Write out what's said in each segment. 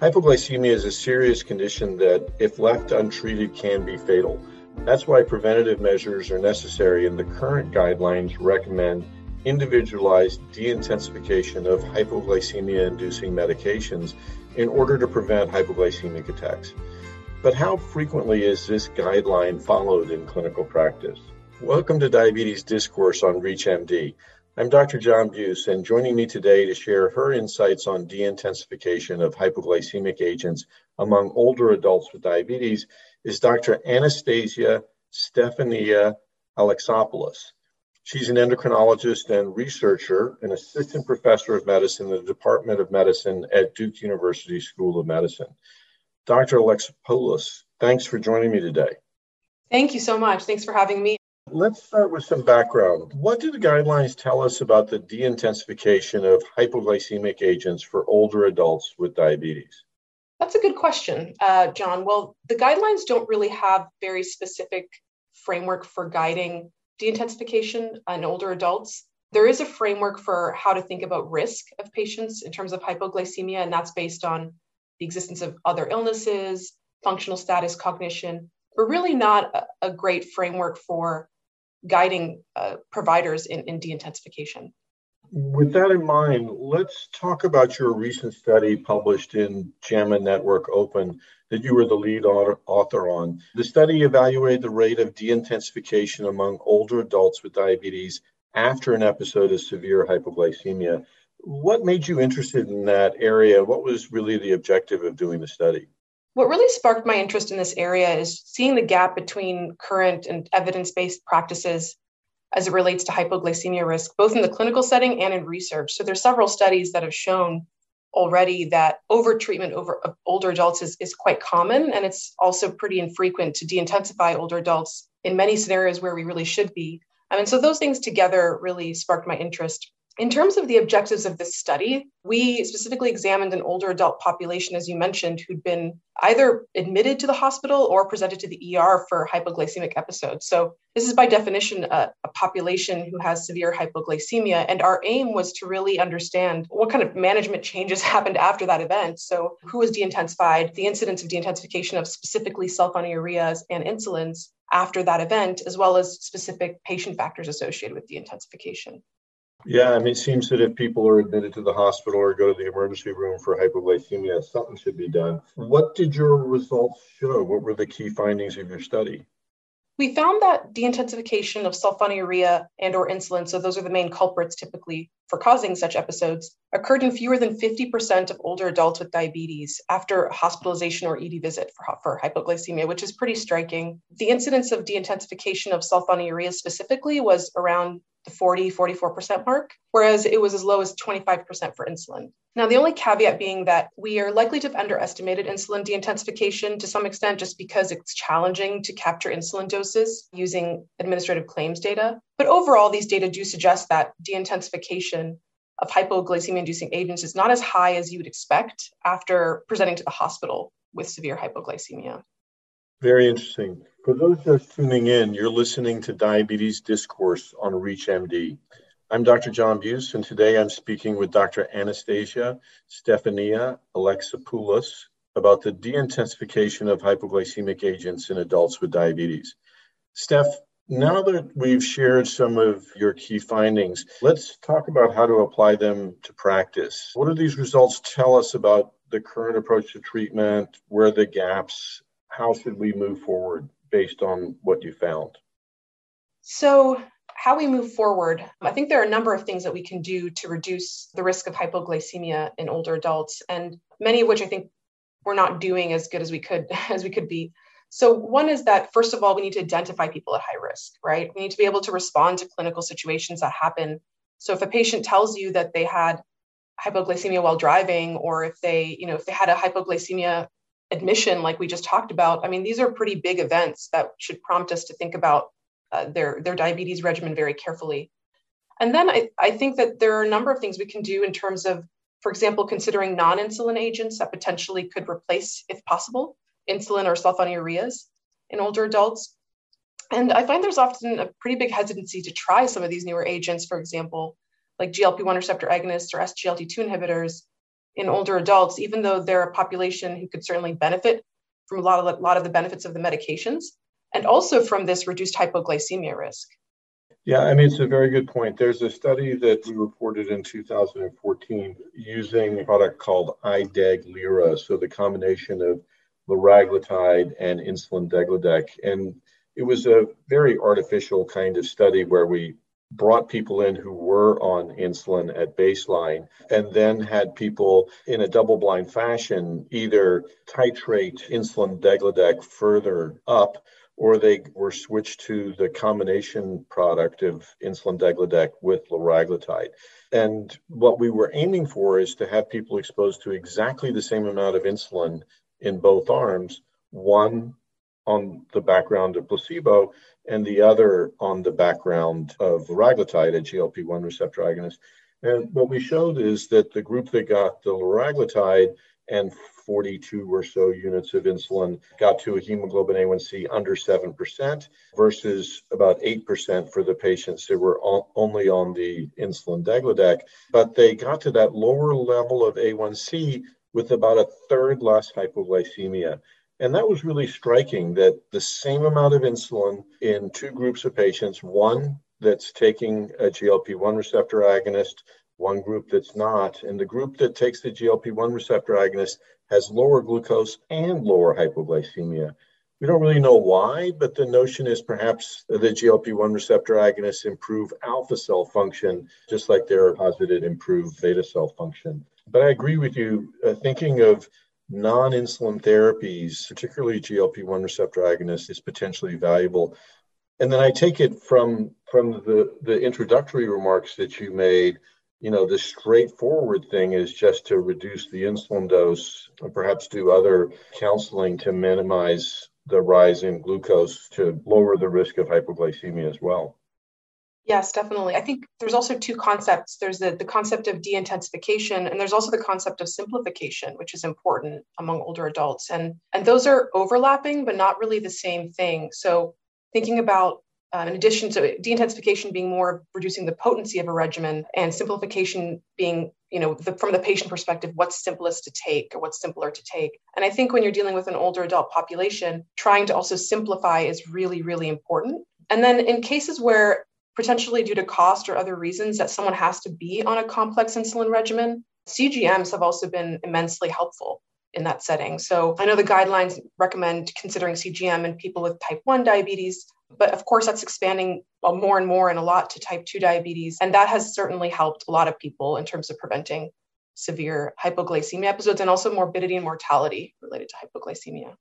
Hypoglycemia is a serious condition that, if left untreated, can be fatal. That's why preventative measures are necessary, and the current guidelines recommend individualized de-intensification of hypoglycemia inducing medications in order to prevent hypoglycemic attacks. But how frequently is this guideline followed in clinical practice? Welcome to Diabetes Discourse on ReachMD. I'm Dr. John Buse, and joining me today to share her insights on de-intensification of hypoglycemic agents among older adults with diabetes is Dr. Anastasia Stefania Alexopoulos. She's an endocrinologist and researcher, an assistant professor of medicine in the Department of Medicine at Duke University School of Medicine. Dr. Alexopoulos, thanks for joining me today. Thank you so much. Thanks for having me. Let's start with some background. What do the guidelines tell us about the de-intensification of hypoglycemic agents for older adults with diabetes? That's a good question, uh, John. Well, the guidelines don't really have very specific framework for guiding de-intensification in older adults. There is a framework for how to think about risk of patients in terms of hypoglycemia, and that's based on the existence of other illnesses, functional status, cognition, but really not a, a great framework for guiding uh, providers in, in de-intensification. With that in mind, let's talk about your recent study published in JAMA Network Open that you were the lead author on. The study evaluated the rate of de-intensification among older adults with diabetes after an episode of severe hypoglycemia. What made you interested in that area? What was really the objective of doing the study? What really sparked my interest in this area is seeing the gap between current and evidence based practices as it relates to hypoglycemia risk, both in the clinical setting and in research. So, there's several studies that have shown already that overtreatment over older adults is, is quite common, and it's also pretty infrequent to de intensify older adults in many scenarios where we really should be. I mean, so those things together really sparked my interest. In terms of the objectives of this study, we specifically examined an older adult population, as you mentioned, who'd been either admitted to the hospital or presented to the ER for hypoglycemic episodes. So, this is by definition a, a, population who has severe hypoglycemia. And our aim was to really understand what kind of management changes happened after that event. So, who was de intensified, the incidence of de intensification of specifically sulfonylureas and insulins after that event, as well as specific patient factors associated with de intensification. Yeah, I mean, it seems that if people are admitted to the hospital or go to the emergency room for hypoglycemia, something should be done. What did your results show? What were the key findings of your study? We found that de-intensification of sulfonylurea and or insulin, so those are the main culprits typically for causing such episodes, occurred in fewer than 50% of older adults with diabetes after hospitalization or ED visit for, for hypoglycemia, which is pretty striking. The incidence of de-intensification of sulfonylurea specifically was around the 40, 44% mark, whereas it was as low as 25% for insulin. Now, the only caveat being that we are likely to have underestimated insulin de-intensification to some extent just because it's challenging to capture insulin doses using administrative claims data. But overall, these data do suggest that de-intensification of hypoglycemia inducing agents is not as high as you would expect after presenting to the hospital with severe hypoglycemia. Very interesting. For those just tuning in, you're listening to Diabetes Discourse on ReachMD. I'm Dr. John Buse, and today I'm speaking with Dr. Anastasia Stefania Alexopoulos about the de-intensification of hypoglycemic agents in adults with diabetes. Steph, now that we've shared some of your key findings, let's talk about how to apply them to practice. What do these results tell us about the current approach to treatment? Where are the gaps? how should we move forward based on what you found? So, how we move forward, I think there are a number of things that we can do to reduce the risk of hypoglycemia in older adults, and many of which I think we're not doing as good as we could as we could be. So, one is that first of all, we need to identify people at high risk, right? We need to be able to respond to clinical situations that happen. So, if a patient tells you that they had hypoglycemia while driving, or if they, you know, if they had a hypoglycemia admission, like we just talked about, I mean, these are pretty big events that should prompt us to think about uh, their, their diabetes regimen very carefully. And then I, I think that there are a number of things we can do in terms of, for example, considering non insulin agents that potentially could replace, if possible, insulin or sulfonylureas in older adults. And I find there's often a pretty big hesitancy to try some of these newer agents, for example, like GLP 1 receptor agonists or SGLT2 inhibitors, in older adults, even though they're a population who could certainly benefit from a lot of the, lot of the benefits of the medications, and also from this reduced hypoglycemia risk. Yeah, I mean, it's a very good point. There's a study that we reported in 2014 using a product called iDeg-Lira, so the combination of liraglutide and insulin degludec. And it was a very artificial kind of study where we brought people in who were on insulin at baseline and then had people in a double blind fashion either titrate insulin degludec further up or they were switched to the combination product of insulin degludec with liraglutide. And what we were aiming for is to have people exposed to exactly the same amount of insulin in both arms, one on the background of placebo and the other on the background of liraglutide, a GLP-1 receptor agonist. And what we showed is that the group that got the liraglutide and 42 or so units of insulin got to a hemoglobin A1C under 7% versus about 8% for the patients that were only on the insulin degludec. But they got to that lower level of A1C with about a third less hypoglycemia. And that was really striking that the same amount of insulin in two groups of patients, one that's taking a GLP 1 receptor agonist, one group that's not. And the group that takes the GLP 1 receptor agonist has lower glucose and lower hypoglycemia. We don't really know why, but the notion is perhaps the GLP 1 receptor agonists improve alpha cell function, just like they're posited improve beta cell function. But I agree with you, uh, thinking of non-insulin therapies, particularly GLP-1 receptor agonists, is potentially valuable. And then I take it from from the the introductory remarks that you made. You know, the straightforward thing is just to reduce the insulin dose, and perhaps do other counseling to minimize the rise in glucose to lower the risk of hypoglycemia as well. Yes, definitely. I think there's also two concepts. There's the, the concept of de-intensification, and there's also the concept of simplification, which is important among older adults. And, and those are overlapping, but not really the same thing. So thinking about uh, in addition to de-intensification being more reducing the potency of a regimen and simplification being you know the, from the patient perspective what's simplest to take or what's simpler to take and i think when you're dealing with an older adult population trying to also simplify is really really important and then in cases where potentially due to cost or other reasons that someone has to be on a complex insulin regimen, CGMs have also been immensely helpful in that setting. So I know the guidelines recommend considering CGM in people with type 1 diabetes, but of course that's expanding more and more and a lot to type 2 diabetes. And that has certainly helped a lot of people in terms of preventing severe hypoglycemia episodes and also morbidity and mortality related to hypoglycemia.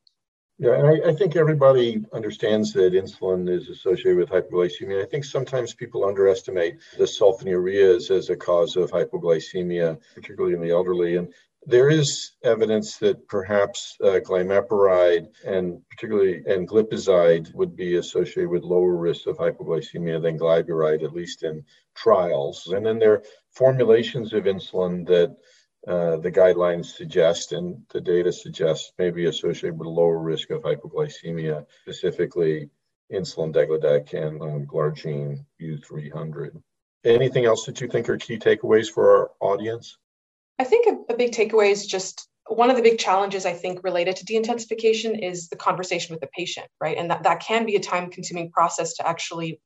Yeah, and I, I, think everybody understands that insulin is associated with hypoglycemia. I think sometimes people underestimate the sulfonylureas as a cause of hypoglycemia, particularly in the elderly. And there is evidence that perhaps uh, and particularly and glipizide would be associated with lower risks of hypoglycemia than glyburide, at least in trials. And then there are formulations of insulin that uh, the guidelines suggest and the data suggests may be associated with a lower risk of hypoglycemia, specifically insulin degludec and um, glargine U300. Anything else that you think are key takeaways for our audience? I think a, a big takeaway is just one of the big challenges I think related to de-intensification is the conversation with the patient, right? And that, that can be a time consuming process to actually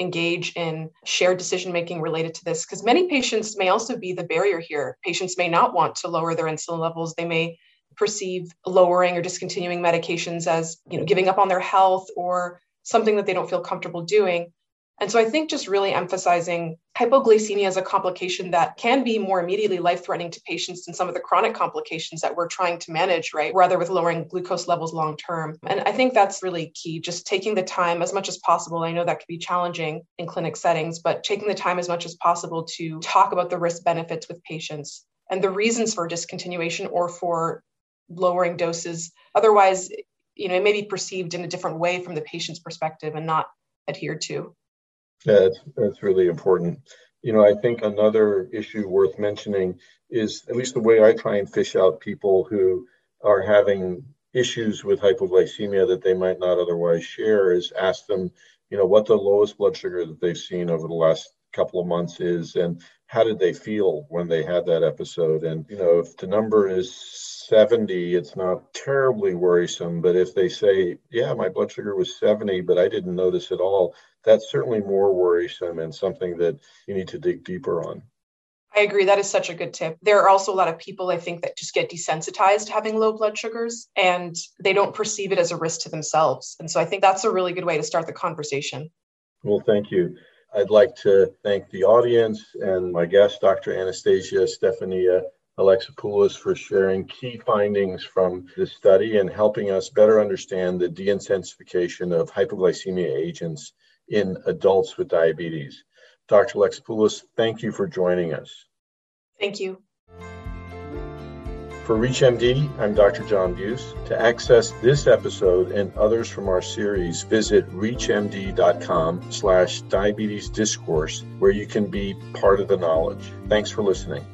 engage in shared decision making related to this because many patients may also be the barrier here. Patients may not want to lower their insulin levels. They may perceive lowering or discontinuing medications as you know giving up on their health or something that they don't feel comfortable doing and so I think just really emphasizing hypoglycemia as a complication that can be more immediately life threatening to patients than some of the chronic complications that we're trying to manage, right? Rather with lowering glucose levels long term. And I think that's really key, just taking the time as much as possible. I know that can be challenging in clinic settings, but taking the time as much as possible to talk about the risk benefits with patients and the reasons for discontinuation or for lowering doses. Otherwise, you know, it may be perceived in a different way from the patient's perspective and not adhered to. Yeah, that's, that's really important. You know, I think another issue worth mentioning is at least the way I try and fish out people who are having issues with hypoglycemia that they might not otherwise share is ask them, you know, what the lowest blood sugar that they've seen over the last couple of months is and how did they feel when they had that episode and you know if the number is 70 it's not terribly worrisome but if they say yeah my blood sugar was 70 but i didn't notice at all that's certainly more worrisome and something that you need to dig deeper on I agree. That is such a good tip. There are also a lot of people, I think, that just get desensitized to having low blood sugars and they don't perceive it as a risk to themselves. And so I think that's a really good way to start the conversation. Well, thank you. I'd like to thank the audience and my guest, Dr. Anastasia Stefania Alexopoulos, for sharing key findings from this study and helping us better understand the deintensification of hypoglycemia agents in adults with diabetes. Dr. Alexopoulos, thank you for joining us. Thank you. For ReachMD, I'm Dr. John Buse. To access this episode and others from our series, visit reachmd.com slash diabetes discourse, where you can be part of the knowledge. Thanks for listening.